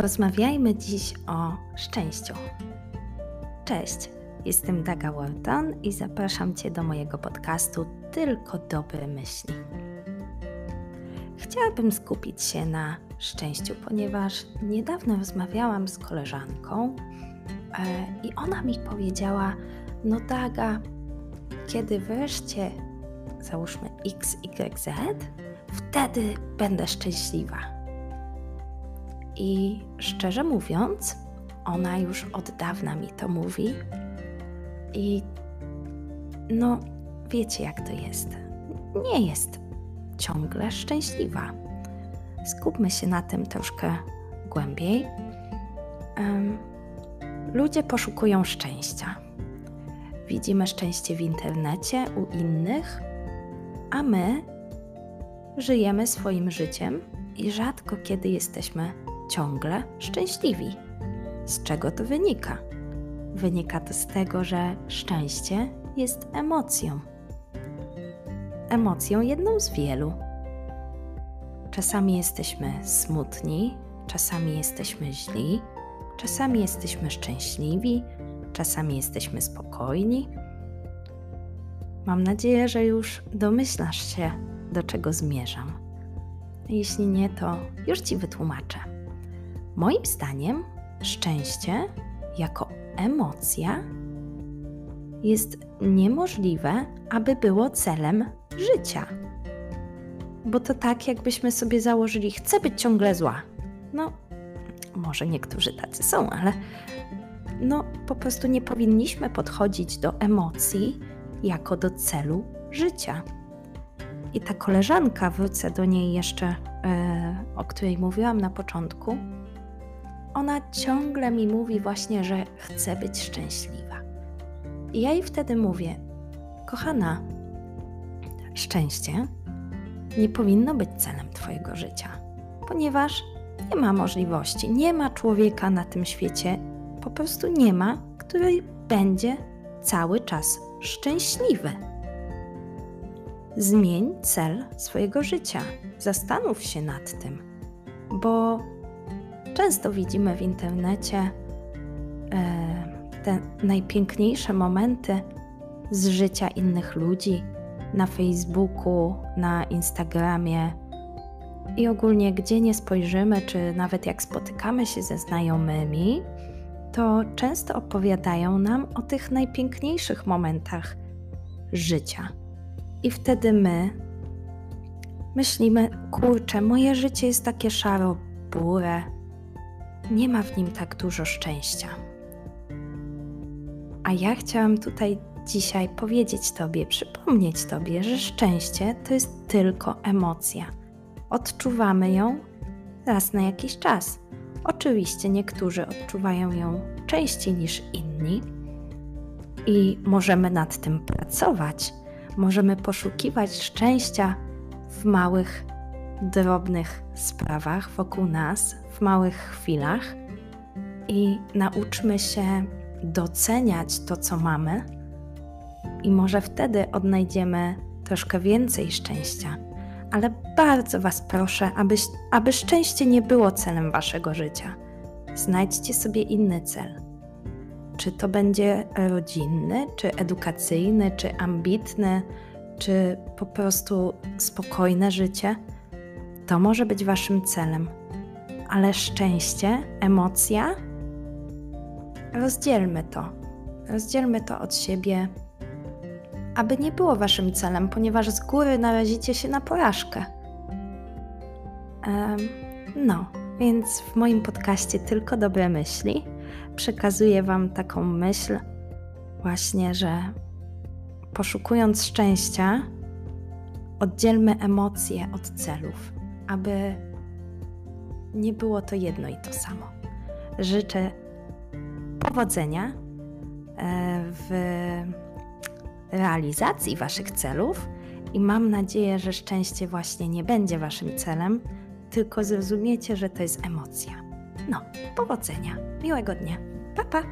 Porozmawiajmy dziś o szczęściu. Cześć, jestem Daga Walton i zapraszam Cię do mojego podcastu Tylko dobre myśli. Chciałabym skupić się na szczęściu, ponieważ niedawno rozmawiałam z koleżanką e, i ona mi powiedziała: No, Daga, kiedy wreszcie załóżmy XYZ, wtedy będę szczęśliwa. I szczerze mówiąc, ona już od dawna mi to mówi. I no, wiecie jak to jest. Nie jest ciągle szczęśliwa. Skupmy się na tym troszkę głębiej. Um, ludzie poszukują szczęścia. Widzimy szczęście w internecie, u innych, a my żyjemy swoim życiem i rzadko kiedy jesteśmy ciągle szczęśliwi. Z czego to wynika? Wynika to z tego, że szczęście jest emocją. Emocją jedną z wielu. Czasami jesteśmy smutni, czasami jesteśmy źli, czasami jesteśmy szczęśliwi, czasami jesteśmy spokojni. Mam nadzieję, że już domyślasz się, do czego zmierzam. Jeśli nie, to już ci wytłumaczę. Moim zdaniem szczęście jako emocja jest niemożliwe, aby było celem życia. Bo to tak, jakbyśmy sobie założyli, chcę być ciągle zła. No, może niektórzy tacy są, ale no po prostu nie powinniśmy podchodzić do emocji jako do celu życia. I ta koleżanka, wrócę do niej jeszcze, yy, o której mówiłam na początku, ona ciągle mi mówi właśnie, że chce być szczęśliwa. I ja jej wtedy mówię, kochana, szczęście nie powinno być celem Twojego życia, ponieważ nie ma możliwości, nie ma człowieka na tym świecie, po prostu nie ma, który będzie cały czas szczęśliwy. Zmień cel swojego życia, zastanów się nad tym, bo Często widzimy w internecie e, te najpiękniejsze momenty z życia innych ludzi na Facebooku, na Instagramie i ogólnie gdzie nie spojrzymy, czy nawet jak spotykamy się ze znajomymi, to często opowiadają nam o tych najpiękniejszych momentach życia. I wtedy my myślimy, kurczę, moje życie jest takie szaro-bure, nie ma w nim tak dużo szczęścia. A ja chciałam tutaj dzisiaj powiedzieć Tobie, przypomnieć Tobie, że szczęście to jest tylko emocja. Odczuwamy ją raz na jakiś czas. Oczywiście niektórzy odczuwają ją częściej niż inni i możemy nad tym pracować. Możemy poszukiwać szczęścia w małych drobnych sprawach wokół nas, w małych chwilach i nauczmy się doceniać to, co mamy, i może wtedy odnajdziemy troszkę więcej szczęścia. Ale bardzo Was proszę, aby, aby szczęście nie było celem Waszego życia. Znajdźcie sobie inny cel. Czy to będzie rodzinny, czy edukacyjny, czy ambitny, czy po prostu spokojne życie to może być Waszym celem, ale szczęście, emocja, rozdzielmy to. Rozdzielmy to od siebie, aby nie było Waszym celem, ponieważ z góry narazicie się na porażkę. Um, no, więc w moim podcaście Tylko Dobre Myśli przekazuję Wam taką myśl, właśnie, że poszukując szczęścia, oddzielmy emocje od celów aby nie było to jedno i to samo. Życzę powodzenia e, w realizacji Waszych celów i mam nadzieję, że szczęście właśnie nie będzie Waszym celem, tylko zrozumiecie, że to jest emocja. No, powodzenia, miłego dnia. Pa, pa!